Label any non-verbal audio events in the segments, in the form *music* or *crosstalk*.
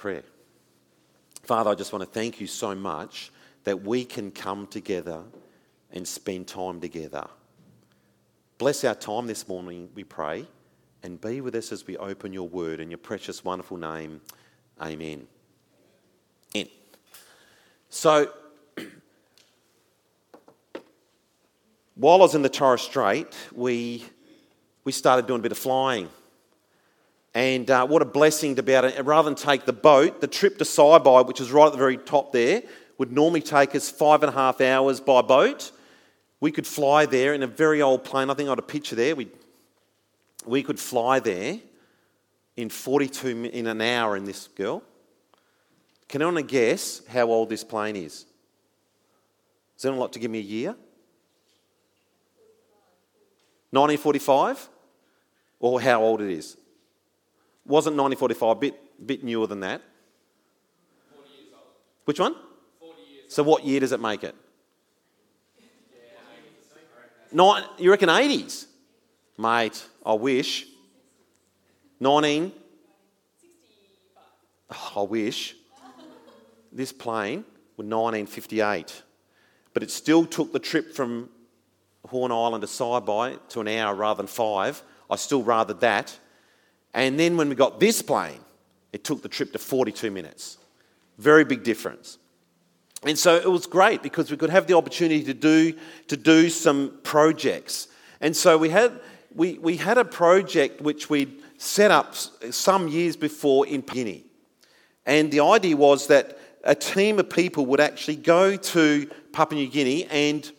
prayer. Father, I just want to thank you so much that we can come together and spend time together. Bless our time this morning, we pray, and be with us as we open your word in your precious, wonderful name. Amen. In. So, *clears throat* while I was in the Torres Strait, we, we started doing a bit of flying. And uh, what a blessing to be able to, rather than take the boat, the trip to Saibai, which is right at the very top there, would normally take us five and a half hours by boat. We could fly there in a very old plane. I think I had a picture there. We, we could fly there in 42 in an hour in this girl. Can anyone guess how old this plane is? Is Does anyone like to give me a year? 1945? Or how old it is? Wasn't 1945 a bit, bit newer than that? Which one? So what year does it make it? Nine, you reckon 80s? Mate, I wish. 19? Oh, I wish. This plane was 1958. But it still took the trip from Horn Island to Saibai to an hour rather than five. I still rather that. And then when we got this plane, it took the trip to 42 minutes. Very big difference. And so it was great because we could have the opportunity to do, to do some projects. And so we had, we, we had a project which we'd set up some years before in Guinea. And the idea was that a team of people would actually go to Papua New Guinea and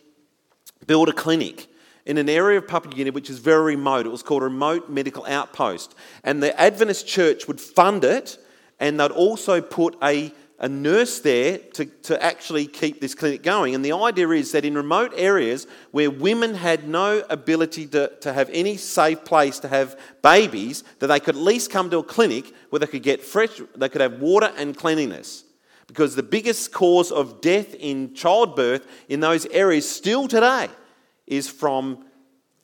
build a clinic in an area of Papua New Guinea which is very remote. It was called a remote medical outpost. And the Adventist church would fund it, and they'd also put a, a nurse there to, to actually keep this clinic going. And the idea is that in remote areas where women had no ability to, to have any safe place to have babies, that they could at least come to a clinic where they could get fresh, they could have water and cleanliness. Because the biggest cause of death in childbirth in those areas still today is from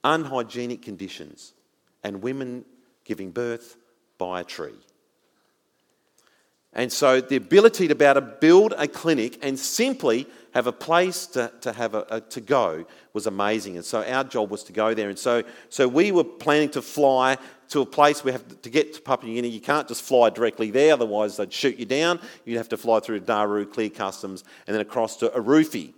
unhygienic conditions and women giving birth by a tree. And so the ability to be able to build a clinic and simply have a place to, to have a, a, to go was amazing. And so our job was to go there. And so, so we were planning to fly to a place we have to get to Papua New Guinea. You can't just fly directly there, otherwise they'd shoot you down. You'd have to fly through Daru, clear customs, and then across to Arufi.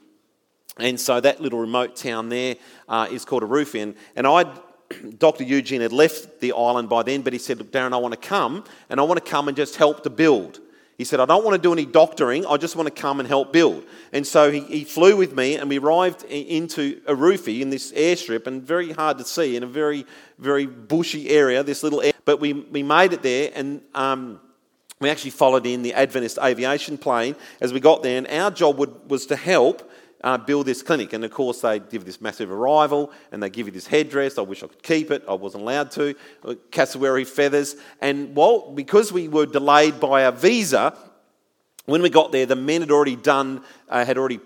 And so that little remote town there uh, is called. And, and I, *clears throat* Dr. Eugene had left the island by then, but he said, Look, Darren, I want to come, and I want to come and just help to build. He said, I don't want to do any doctoring, I just want to come and help build. And so he, he flew with me, and we arrived into Arufi in this airstrip, and very hard to see in a very, very bushy area, this little air. But we, we made it there, and um, we actually followed in the Adventist aviation plane as we got there, and our job would, was to help uh, build this clinic. And of course, they give this massive arrival and they give you this headdress. I wish I could keep it. I wasn't allowed to. Uh, cassowary feathers. And well, because we were delayed by our visa, when we got there, the men had already done, uh, had already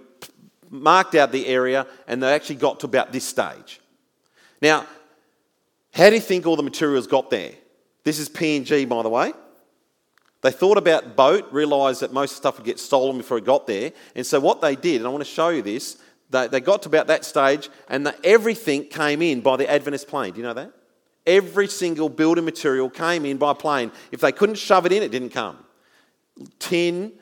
marked out the area and they actually got to about this stage. Now, how do you think all the materials got there? This is PNG, by the way. They thought about boat, realised that most stuff would get stolen before it got there. And so what they did, and I want to show you this, they, they got to about that stage and the, everything came in by the Adventist plane. Do you know that? Every single building material came in by plane. If they couldn't shove it in, it didn't come. Tin,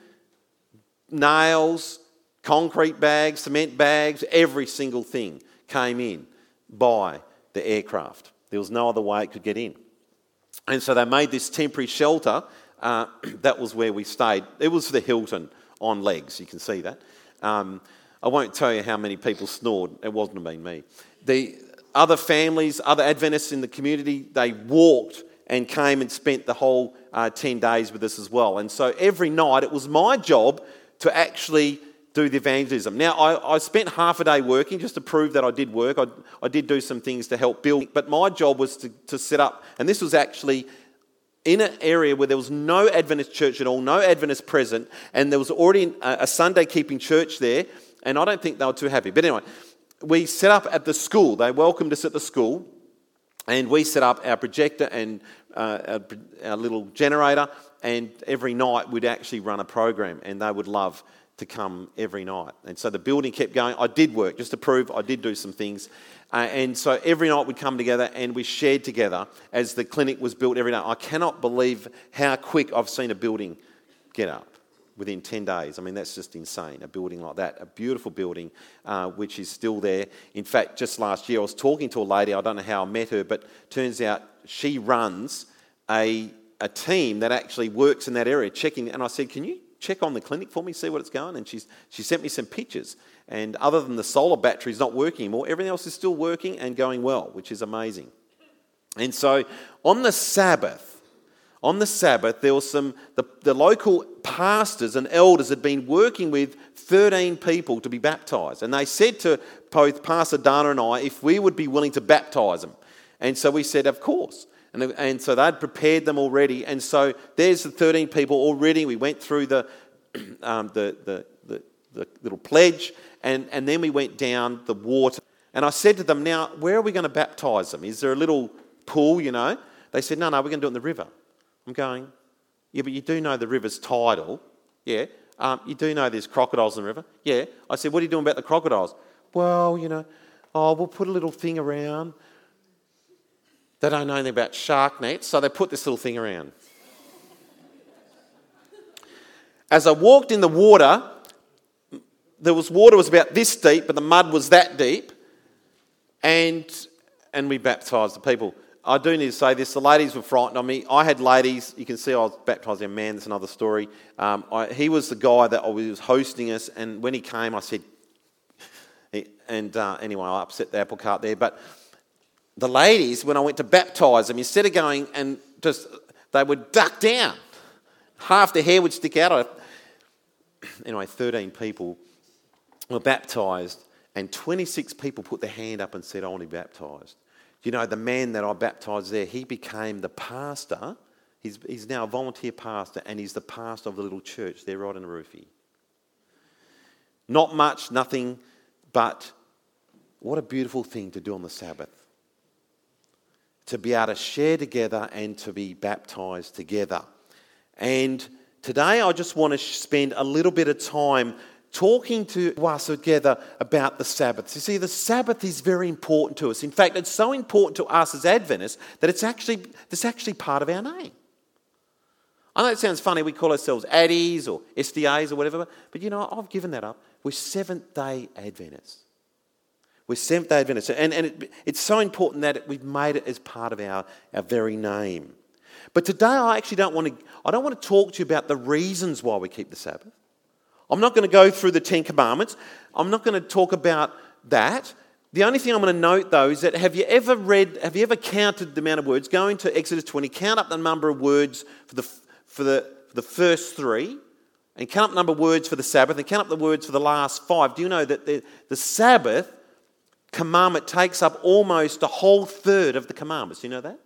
nails, concrete bags, cement bags, every single thing came in by the aircraft. There was no other way it could get in. And so they made this temporary shelter uh, *clears throat* that was where we stayed. It was the Hilton on legs, you can see that. Um, I won't tell you how many people snored, it wasn't been me. The other families, other Adventists in the community, they walked and came and spent the whole uh, 10 days with us as well. And so every night it was my job to actually do the evangelism. Now, I, I, spent half a day working just to prove that I did work. I, I did do some things to help build, but my job was to, to set up, and this was actually in an area where there was no Adventist church at all, no Adventist present, and there was already a Sunday keeping church there, and I don't think they were too happy. But anyway, we set up at the school. They welcomed us at the school, and we set up our projector and uh, our, our little generator, and every night we'd actually run a program, and they would love to come every night. And so the building kept going. I did work just to prove I did do some things. Uh, and so every night we'd come together and we shared together as the clinic was built every night. I cannot believe how quick I've seen a building get up within 10 days. I mean, that's just insane, a building like that. A beautiful building, uh, which is still there. In fact, just last year, I was talking to a lady, I don't know how I met her, but turns out she runs a, a team that actually works in that area, checking. And I said, Can you check on the clinic for me, see what it's going? And she's, she sent me some pictures. And other than the solar batteries not working anymore, everything else is still working and going well, which is amazing. And so on the Sabbath, on the Sabbath, there was some, the, the local pastors and elders had been working with 13 people to be baptized. And they said to both Pastor Dana and I if we would be willing to baptize them. And so we said, of course. And, and so they'd prepared them already. And so there's the 13 people already. We went through the, *clears throat* um, the, the, the, the little pledge, and, and then we went down the water. And I said to them, Now, where are we going to baptize them? Is there a little pool, you know? They said, No, no, we're going to do it in the river. I'm going, yeah, but you do know the river's tidal. Yeah. Um, you do know there's crocodiles in the river. Yeah. I said, what are you doing about the crocodiles? Well, you know, oh, we'll put a little thing around. They don't know anything about shark nets, so they put this little thing around. As I walked in the water, there was water was about this deep, but the mud was that deep, and and we baptised the people. I do need to say this. The ladies were frightened of me. I had ladies. You can see I was baptising a man. That's another story. Um, I, he was the guy that was hosting us, and when he came, I said, and uh, anyway, I upset the apple cart there. But the ladies, when I went to baptise them, instead of going and just, they would duck down. Half their hair would stick out. *clears throat* Anyway, 13 people were baptised, and 26 people put their hand up and said, I want to be baptised. You know, the man that I baptised there, he became the pastor. He's, he's now a volunteer pastor, and he's the pastor of the little church there right in the Roofy. Not much, nothing, but what a beautiful thing to do on the Sabbath. To be able to share together and to be baptised together. And today I just want to spend a little bit of time talking to us together about the Sabbath. You see, the Sabbath is very important to us. In fact, it's so important to us as Adventists that it's actually, it's actually part of our name. I know it sounds funny, we call ourselves Addies or SDAs or whatever, but you know, I've given that up. We're Seventh day Adventists. We're Seventh day Adventists. And, and it, it's so important that we've made it as part of our, our very name. But today I actually don't want to, I don't want to talk to you about the reasons why we keep the Sabbath. I'm not going to go through the Ten Commandments. I'm not going to talk about that. The only thing I'm going to note though is that have you ever read, have you ever counted the amount of words? Go into Exodus 20, count up the number of words for the, for the, for the first three, and count up the number of words for the Sabbath, and count up the words for the last five. Do you know that the, the Sabbath commandment takes up almost a whole third of the commandments? Do you know that?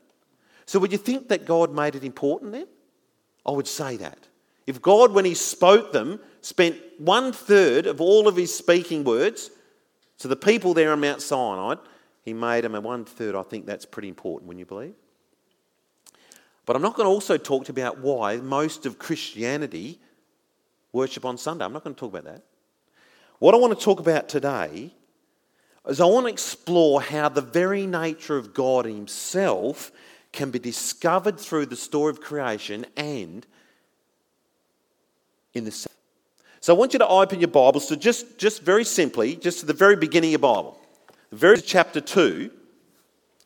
So would you think that God made it important then? I would say that. If God, when He spoke them, spent one third of all of his speaking words to the people there on Mount Sinai, he made them a one third. I think that's pretty important, when you believe? But I'm not going to also talk about why most of Christianity worship on Sunday. I'm not going to talk about that. What I want to talk about today is I want to explore how the very nature of God Himself can be discovered through the story of creation and in the so I want you to open your Bibles to just, just very simply, just to the very beginning of your Bible. The very chapter 2,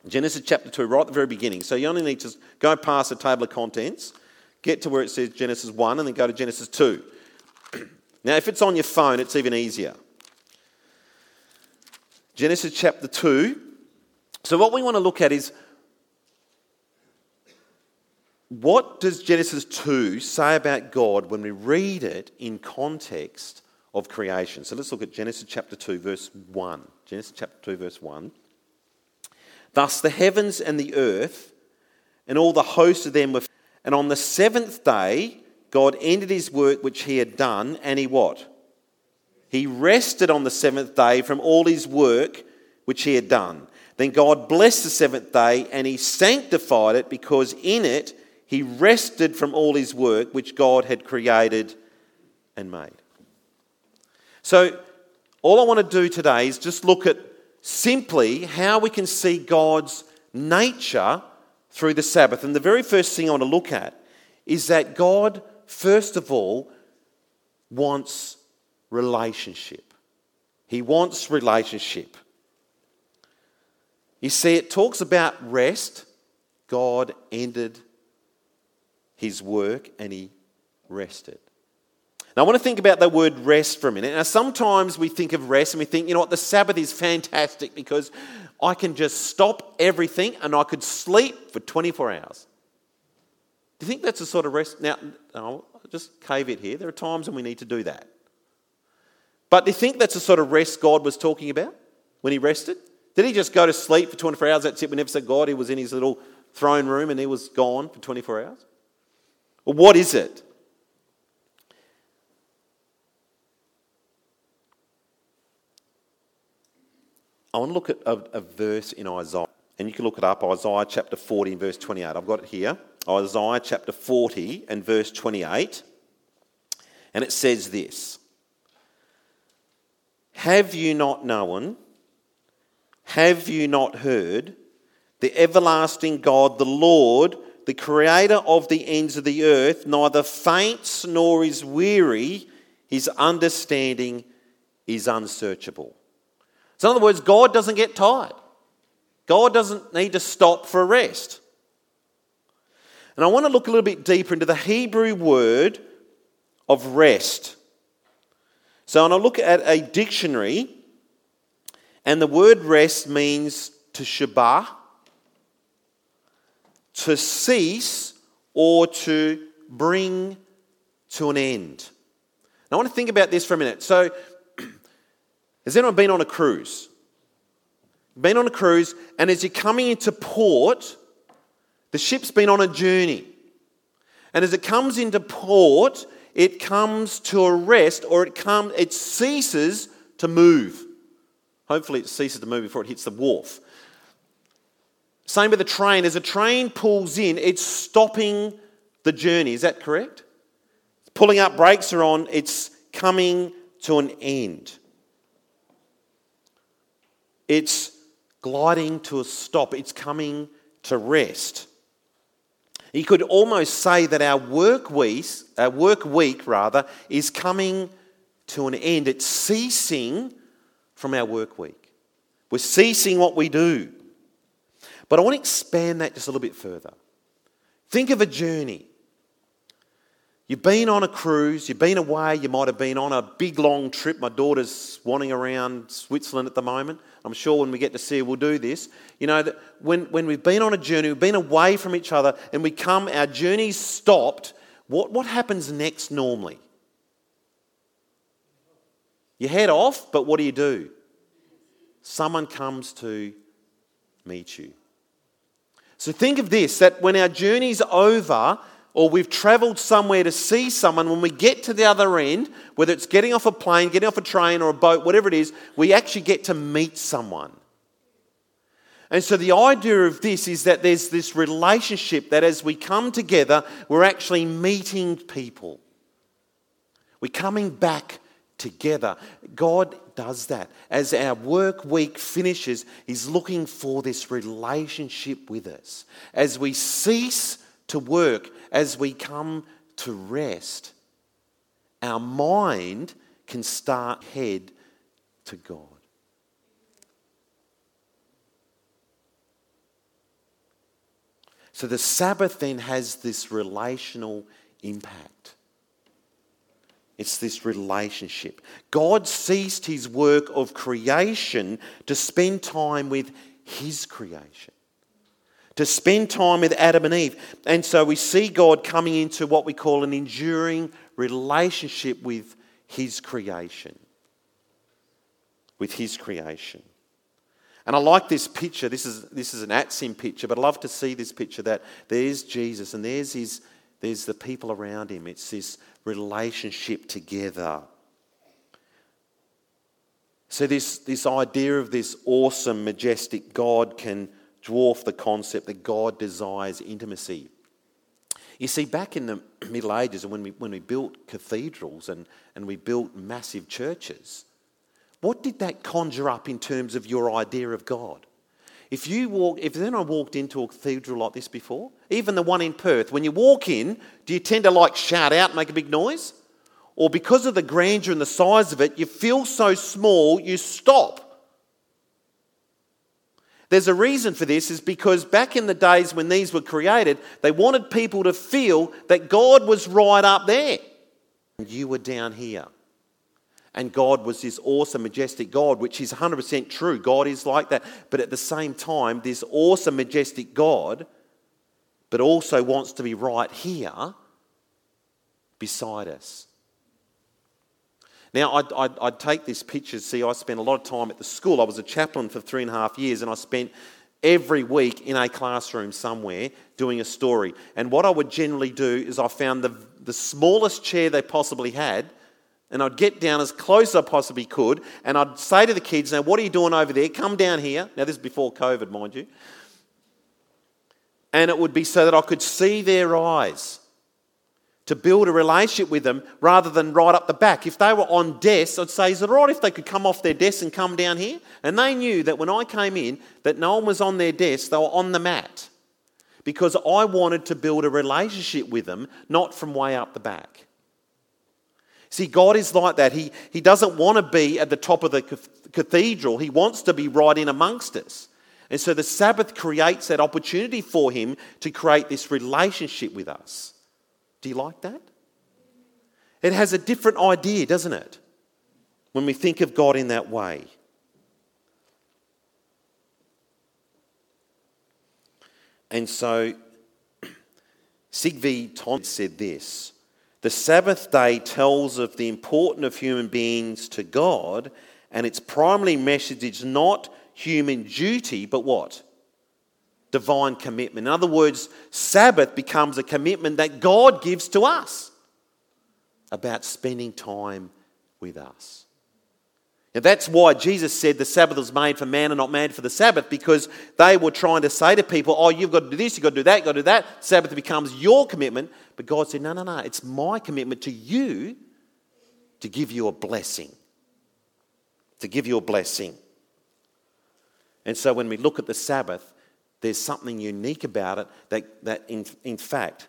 Genesis chapter 2, right at the very beginning. So you only need to go past the table of contents, get to where it says Genesis 1, and then go to Genesis 2. *clears throat* now, if it's on your phone, it's even easier. Genesis chapter 2. So, what we want to look at is what does Genesis 2 say about God when we read it in context of creation? So let's look at Genesis chapter 2, verse 1. Genesis chapter 2, verse 1. Thus the heavens and the earth and all the hosts of them were. And on the seventh day, God ended his work which he had done, and he what? He rested on the seventh day from all his work which he had done. Then God blessed the seventh day and he sanctified it because in it he rested from all his work which God had created and made. So, all I want to do today is just look at simply how we can see God's nature through the Sabbath. And the very first thing I want to look at is that God, first of all, wants relationship. He wants relationship. You see, it talks about rest. God ended his work and he rested. Now, I want to think about the word rest for a minute. Now, sometimes we think of rest and we think, you know what, the Sabbath is fantastic because I can just stop everything and I could sleep for 24 hours. Do you think that's the sort of rest? Now, I'll just cave it here. There are times when we need to do that. But do you think that's the sort of rest God was talking about when he rested? Did he just go to sleep for 24 hours? That's it. We never said God. He was in his little throne room and he was gone for 24 hours. What is it? I want to look at a, a, verse in Isaiah, and you can look it up Isaiah chapter 40 and verse 28. I've got it here. Isaiah chapter 40 and verse 28. And it says this Have you not known? Have you not heard? The everlasting God, the Lord, the creator of the ends of the earth, neither faints nor is weary, his understanding is unsearchable. So, in other words, God doesn't get tired. God doesn't need to stop for rest. And I want to look a little bit deeper into the Hebrew word of rest. So, when I look at a dictionary, and the word rest means to shabah, to cease, or to bring to an end. Now, I want to think about this for a minute. So, *clears throat* has anyone been on a cruise? Been on a cruise, and as you're coming into port, the ship's been on a journey. And as it comes into port, it comes to a rest or it, come, it ceases to move. Hopefully, it ceases to move before it hits the wharf. Same with the train. As a train pulls in, it's stopping the journey. Is that correct? Pulling up, brakes are on, it's coming to an end. It's gliding to a stop, it's coming to rest. You could almost say that our work week, our work week rather, is coming to an end. It's ceasing from our work week. We're ceasing what we do. But I want to expand that just a little bit further. Think of a journey. You've been on a cruise, you've been away, you might have been on a big long trip. My daughter's wanting around Switzerland at the moment. I'm sure when we get to see her, we'll do this. You know, that when, when we've been on a journey, we've been away from each other, and we come, our journey's stopped, what, what happens next normally? You head off, but what do you do? Someone comes to meet you. So think of this that when our journey's over, or we've traveled somewhere to see someone, when we get to the other end, whether it's getting off a plane, getting off a train, or a boat, whatever it is, we actually get to meet someone. And so the idea of this is that there's this relationship that as we come together, we're actually meeting people. We're coming back together. God does that. As our work week finishes, He's looking for this relationship with us. As we cease to work, as we come to rest, our mind can start head to God. So the Sabbath then has this relational impact. It's this relationship. God ceased his work of creation to spend time with his creation to spend time with Adam and Eve. And so we see God coming into what we call an enduring relationship with His creation. With His creation. And I like this picture. This is, this is an Atsim picture, but I love to see this picture that there's Jesus and there's, his, there's the people around him. It's this relationship together. So, this, this idea of this awesome, majestic God can dwarf the concept that God desires intimacy. You see, back in the *clears throat* Middle Ages, when we, when we built cathedrals and, and we built massive churches, what did that conjure up in terms of your idea of God? If you walk, if anyone walked into a cathedral like this before, even the one in Perth, when you walk in, do you tend to like shout out make a big noise? Or because of the grandeur and the size of it, you feel so small, you stop. There's a reason for this, is because back in the days when these were created, they wanted people to feel that God was right up there and you were down here. And God was this awesome, majestic God, which is 100% true. God is like that. But at the same time, this awesome, majestic God, but also wants to be right here beside us. Now, I'd, I'd, I'd, take this picture. See, I spent a lot of time at the school. I was a chaplain for three and a half years, and I spent every week in a classroom somewhere doing a story. And what I would generally do is I found the, the smallest chair they possibly had and I'd get down as close as I possibly could, and I'd say to the kids, Now, what are you doing over there? Come down here. Now, this is before COVID, mind you. And it would be so that I could see their eyes to build a relationship with them rather than right up the back. If they were on desks, I'd say, Is it all right if they could come off their desks and come down here? And they knew that when I came in, that no one was on their desk, they were on the mat. Because I wanted to build a relationship with them, not from way up the back. See, God is like that. He, he doesn't want to be at the top of the cathedral, He wants to be right in amongst us. And so the Sabbath creates that opportunity for Him to create this relationship with us. Do you like that? It has a different idea, doesn't it? When we think of God in that way. And so *clears throat* Sigve Tom said this the Sabbath day tells of the importance of human beings to God, and its primary message is not human duty, but what? Divine commitment. In other words, Sabbath becomes a commitment that God gives to us about spending time with us. Now, that's why Jesus said the Sabbath was made for man and not man for the Sabbath, because they were trying to say to people, oh, you've got to do this, you've got to do that, you've got to do that. Sabbath becomes your commitment. But God said, no, no, no, it's my commitment to you to give you a blessing. To give you a blessing. And so when we look at the Sabbath, there's something unique about it that, that in, in fact,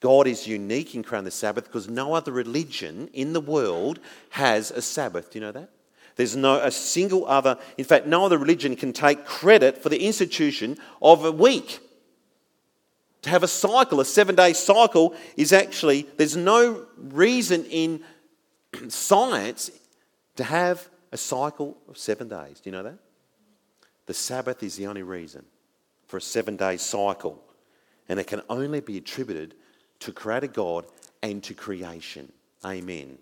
God is unique in creating the Sabbath because no other religion in the world has a Sabbath. Do you know that? There's no a single other, in fact, no other religion can take credit for the institution of a week. To have a cycle, a seven day cycle, is actually, there's no reason in *clears throat* science to have a cycle of seven days. Do you know that? The Sabbath is the only reason for a seven day cycle. And it can only be attributed to Creator God and to creation. Amen.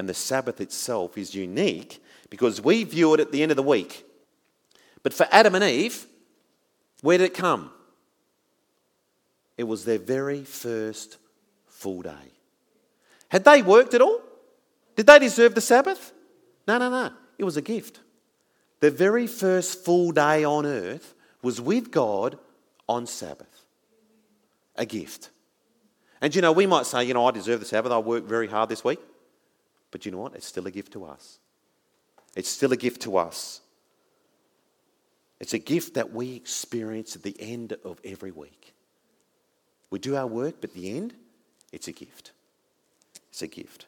and the Sabbath itself is unique because we view it at the end of the week. But for Adam and Eve, where did it come? It was their very first full day. Had they worked at all? Did they deserve the Sabbath? No, no, no. It was a gift. Their very first full day on earth was with God on Sabbath. A gift. And you know, we might say, you know, I deserve the Sabbath. I worked very hard this week. But you know what? It's still a gift to us. It's still a gift to us. It's a gift that we experience at the end of every week. We do our work, but the end, it's a gift. It's a gift.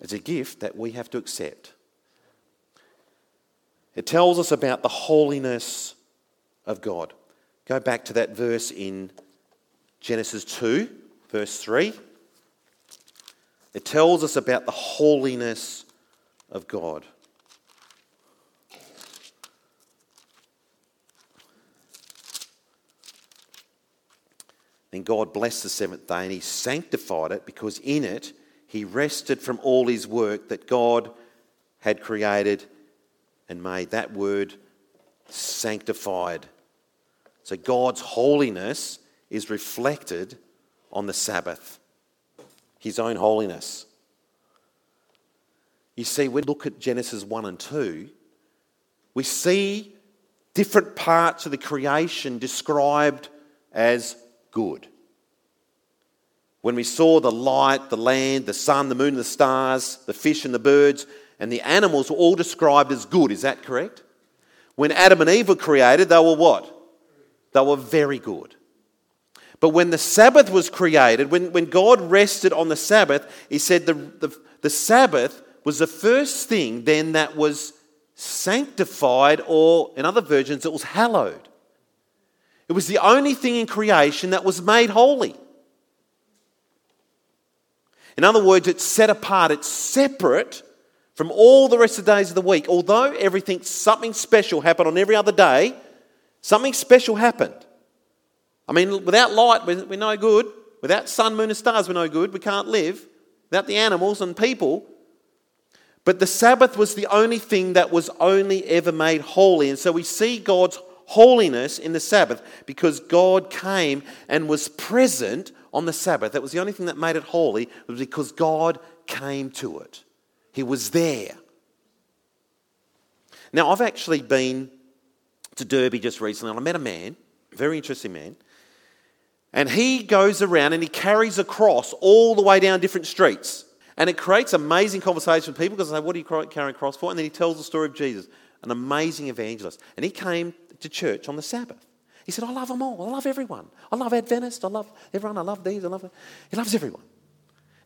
It's a gift that we have to accept. It tells us about the holiness of God. Go back to that verse in Genesis 2, verse 3. It tells us about the holiness of God. Then God blessed the seventh day and he sanctified it because in it he rested from all his work that God had created and made. That word sanctified. So God's holiness is reflected on the Sabbath. his own holiness. You see, when we look at Genesis 1 and 2, we see different parts of the creation described as good. When we saw the light, the land, the sun, the moon, the stars, the fish and the birds, and the animals were all described as good. Is that correct? When Adam and Eve were created, they were what? They were very good. But when the Sabbath was created, when, when God rested on the Sabbath, He said the, the, the Sabbath was the first thing then that was sanctified, or in other versions, it was hallowed. It was the only thing in creation that was made holy. In other words, it's set apart, it's separate from all the rest of the days of the week. Although everything, something special happened on every other day, something special happened. I mean, without light, we're no good. Without sun, moon, and stars, we're no good. We can't live. Without the animals and people. But the Sabbath was the only thing that was only ever made holy. And so we see God's holiness in the Sabbath because God came and was present on the Sabbath. That was the only thing that made it holy, was because God came to it. He was there. Now, I've actually been to Derby just recently and I met a man, very interesting man, and he goes around and he carries a cross all the way down different streets. And it creates amazing conversation with people because they say, What are you carrying a cross for? And then he tells the story of Jesus, an amazing evangelist. And he came to church on the Sabbath. He said, I love them all. I love everyone. I love Adventists. I love everyone. I love these. I love. Them. He loves everyone.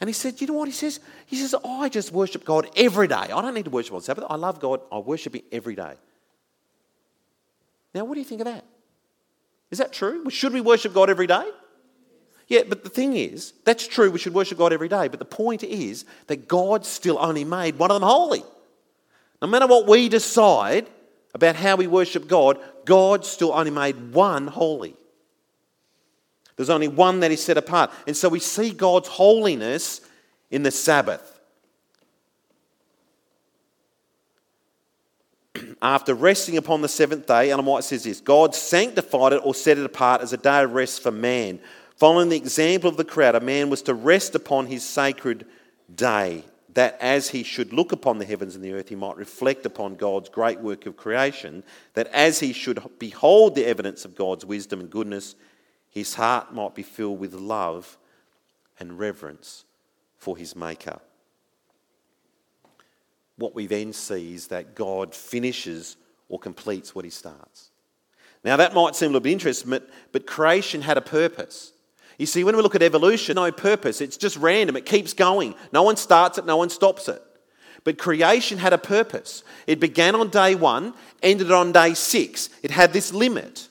And he said, You know what he says? He says, I just worship God every day. I don't need to worship on Sabbath. I love God. I worship Him every day. Now, what do you think of that? Is that true? Should we worship God every day? Yeah, but the thing is, that's true, we should worship God every day. But the point is that God still only made one of them holy. No matter what we decide about how we worship God, God still only made one holy. There's only one that is set apart. And so we see God's holiness in the Sabbath. *clears throat* after resting upon the seventh day, Ellen White says this God sanctified it or set it apart as a day of rest for man. Following the example of the crowd, a man was to rest upon his sacred day, that as he should look upon the heavens and the earth, he might reflect upon God's great work of creation, that as he should behold the evidence of God's wisdom and goodness, his heart might be filled with love and reverence for his Maker what we then see is that God finishes or completes what he starts. Now, that might seem a little bit interesting, but, but creation had a purpose. You see, when we look at evolution, no purpose. It's just random. It keeps going. No one starts it, no one stops it. But creation had a purpose. It began on day one, ended on day six. It had this limit.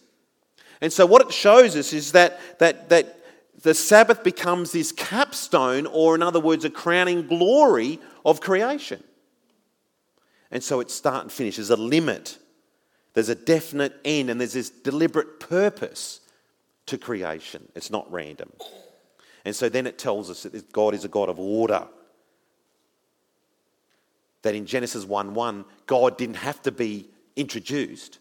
And so, what it shows us is that, that, that the Sabbath becomes this capstone, or in other words, a crowning glory of creation. And so it's start and finish. There's a limit, there's a definite end, and there's this deliberate purpose to creation. It's not random. And so then it tells us that God is a God of order. That in Genesis 1 1, God didn't have to be introduced.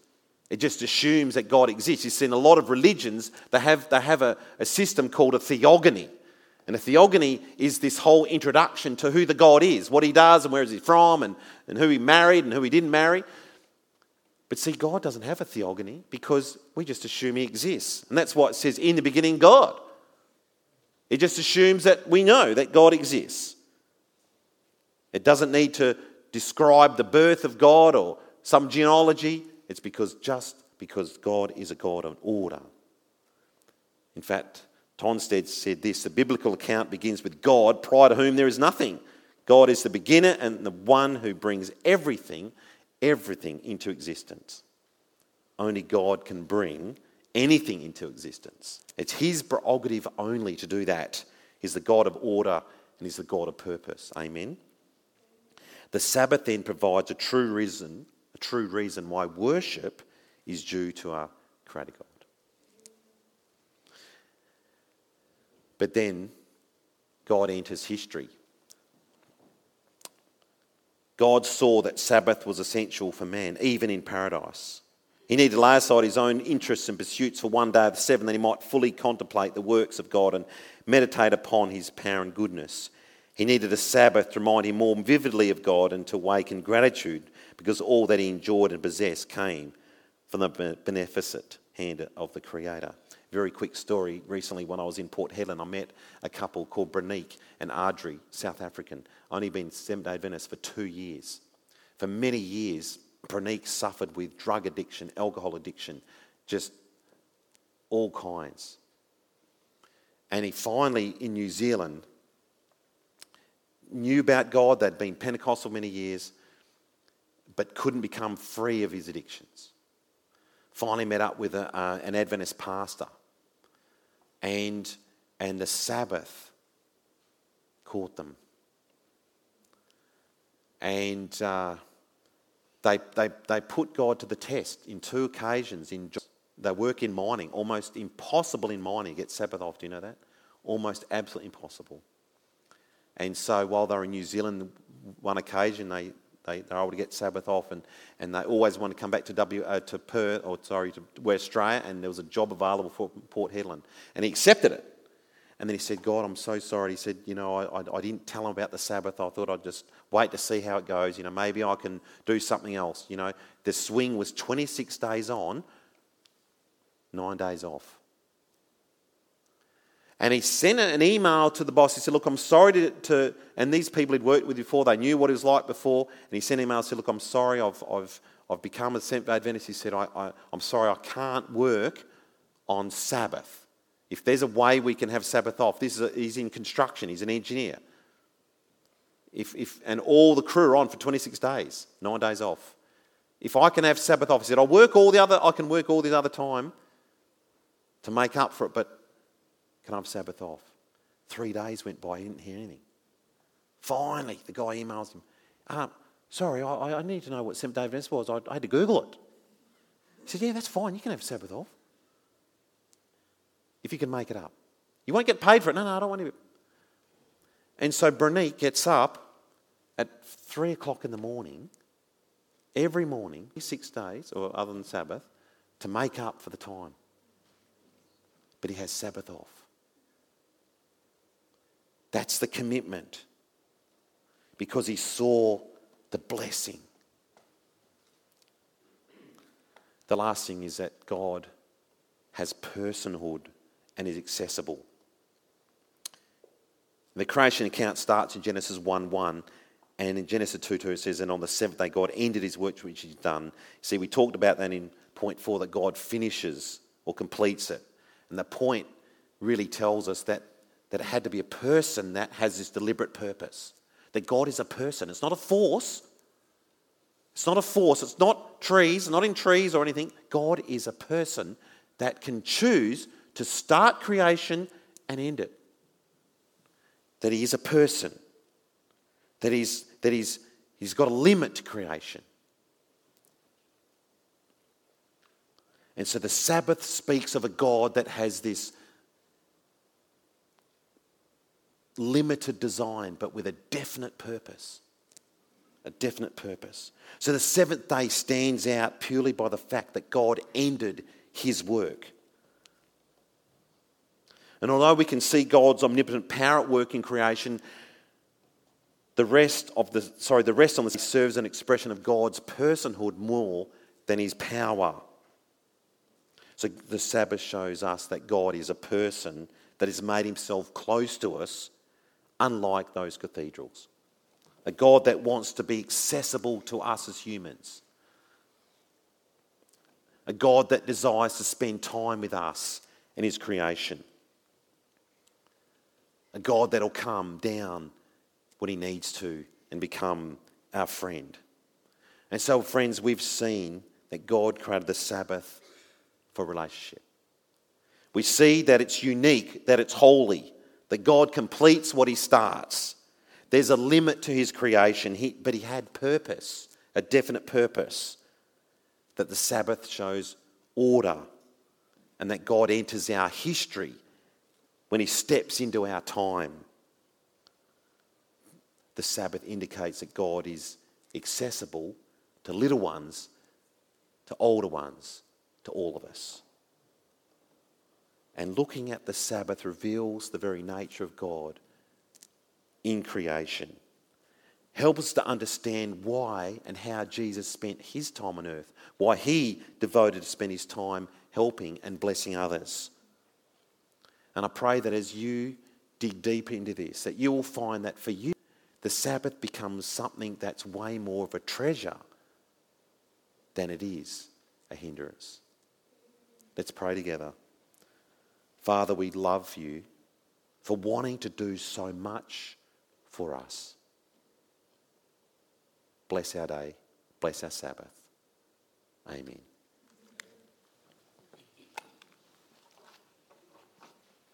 It just assumes that God exists. You see, in a lot of religions, they have, they have a, a system called a theogony. And a theogony is this whole introduction to who the God is, what he does, and where is he from, and, and who he married and who he didn't marry. But see, God doesn't have a theogony because we just assume he exists. And that's why it says, in the beginning, God. It just assumes that we know that God exists. It doesn't need to describe the birth of God or some genealogy. It's because just because God is a God of order. In fact, Tonstad said this the biblical account begins with God, prior to whom there is nothing. God is the beginner and the one who brings everything, everything into existence. Only God can bring anything into existence. It's His prerogative only to do that. He's the God of order and He's the God of purpose. Amen. The Sabbath then provides a true reason, a true reason why worship is due to our Creator God. But then God enters history. God saw that Sabbath was essential for man, even in paradise. He needed to lay aside his own interests and pursuits for one day of the seven that he might fully contemplate the works of God and meditate upon his power and goodness. He needed a Sabbath to remind him more vividly of God and to awaken gratitude because all that he enjoyed and possessed came from the beneficent hand of the Creator. Very quick story. Recently, when I was in Port Hedland, I met a couple called Branique and Ardrey, South African. Only been Seventh day Adventist for two years. For many years, Branique suffered with drug addiction, alcohol addiction, just all kinds. And he finally, in New Zealand, knew about God. They'd been Pentecostal many years, but couldn't become free of his addictions. Finally, met up with a, uh, an Adventist pastor, and, and the Sabbath caught them. And uh, they, they, they put God to the test in two occasions. In, they work in mining, almost impossible in mining get Sabbath off. Do you know that? Almost absolutely impossible. And so while they were in New Zealand, one occasion they, they, they were able to get Sabbath off, and, and they always wanted to come back to W uh, to Perth or sorry to West Australia, and there was a job available for Port Hedland, and he accepted it. And then he said, God, I'm so sorry. He said, You know, I, I, I, didn't tell him about the Sabbath. I thought I'd just wait to see how it goes. You know, maybe I can do something else. You know, the swing was 26 days on, nine days off. And he sent an email to the boss. He said, Look, I'm sorry to, to and these people he'd worked with before, they knew what he was like before. And he sent an email and said, Look, I'm sorry, I've, I've, I've become a Seventh day Adventist. He said, I, I, I'm sorry, I can't work on Sabbath. If there's a way we can have Sabbath off, this is a, he's in construction, he's an engineer. If, if, and all the crew are on for 26 days, nine days off. If I can have Sabbath off, he said, I'll work all the other, I can work all the other time to make up for it, but can I have Sabbath off? Three days went by, he didn't hear anything. Finally, the guy emails him, um, sorry, I, I, need to know what day Adventist was. I, I had to Google it. He said, yeah, that's fine, you can have Sabbath off if you can make it up. You won't get paid for it. No, no, I don't want to. And so Branique gets up at three o'clock in the morning, every morning, six days, or other than Sabbath, to make up for the time. But he has Sabbath off. That's the commitment because he saw the blessing. The last thing is that God has personhood and is accessible. The creation account starts in Genesis 1 1, and in Genesis 2 2 it says, And on the seventh day, God ended his work which he's done. See, we talked about that in point four, that God finishes or completes it. And the point really tells us that, that it had to be a person that has this deliberate purpose. That God is a person, it's not a force. It's not a force, it's not trees, not in trees or anything. God is a person that can choose to start creation and end it. That he is a person, that he's, that he's, he's got a limit to creation. And so the Sabbath speaks of a God that has this limited design, but with a definite purpose. A definite purpose. So the seventh day stands out purely by the fact that God ended his work. And although we can see God's omnipotent power at work in creation, the rest of the sorry, the rest on the serves an expression of God's personhood more than his power. So the Sabbath shows us that God is a person that has made himself close to us, unlike those cathedrals. A God that wants to be accessible to us as humans. A God that desires to spend time with us in his creation a God that'll come down when he needs to and become our friend. And so, friends, we've seen that God created the Sabbath for relationship. We see that it's unique, that it's holy, that God completes what he starts. There's a limit to his creation, but he had purpose, a definite purpose, that the Sabbath shows order and that God enters our history when he steps into our time. The Sabbath indicates that God is accessible to little ones to older ones, to all of us. And looking at the Sabbath reveals the very nature of God in creation. Help us to understand why and how Jesus spent his time on earth, why he devoted to spend his time helping and blessing others. And I pray that as you dig deep into this, that you will find that for you, the Sabbath becomes something that's way more of a treasure than it is a hindrance. Let's pray together. Father, we love you for wanting to do so much for us. Bless our day. Bless our Sabbath. Amen.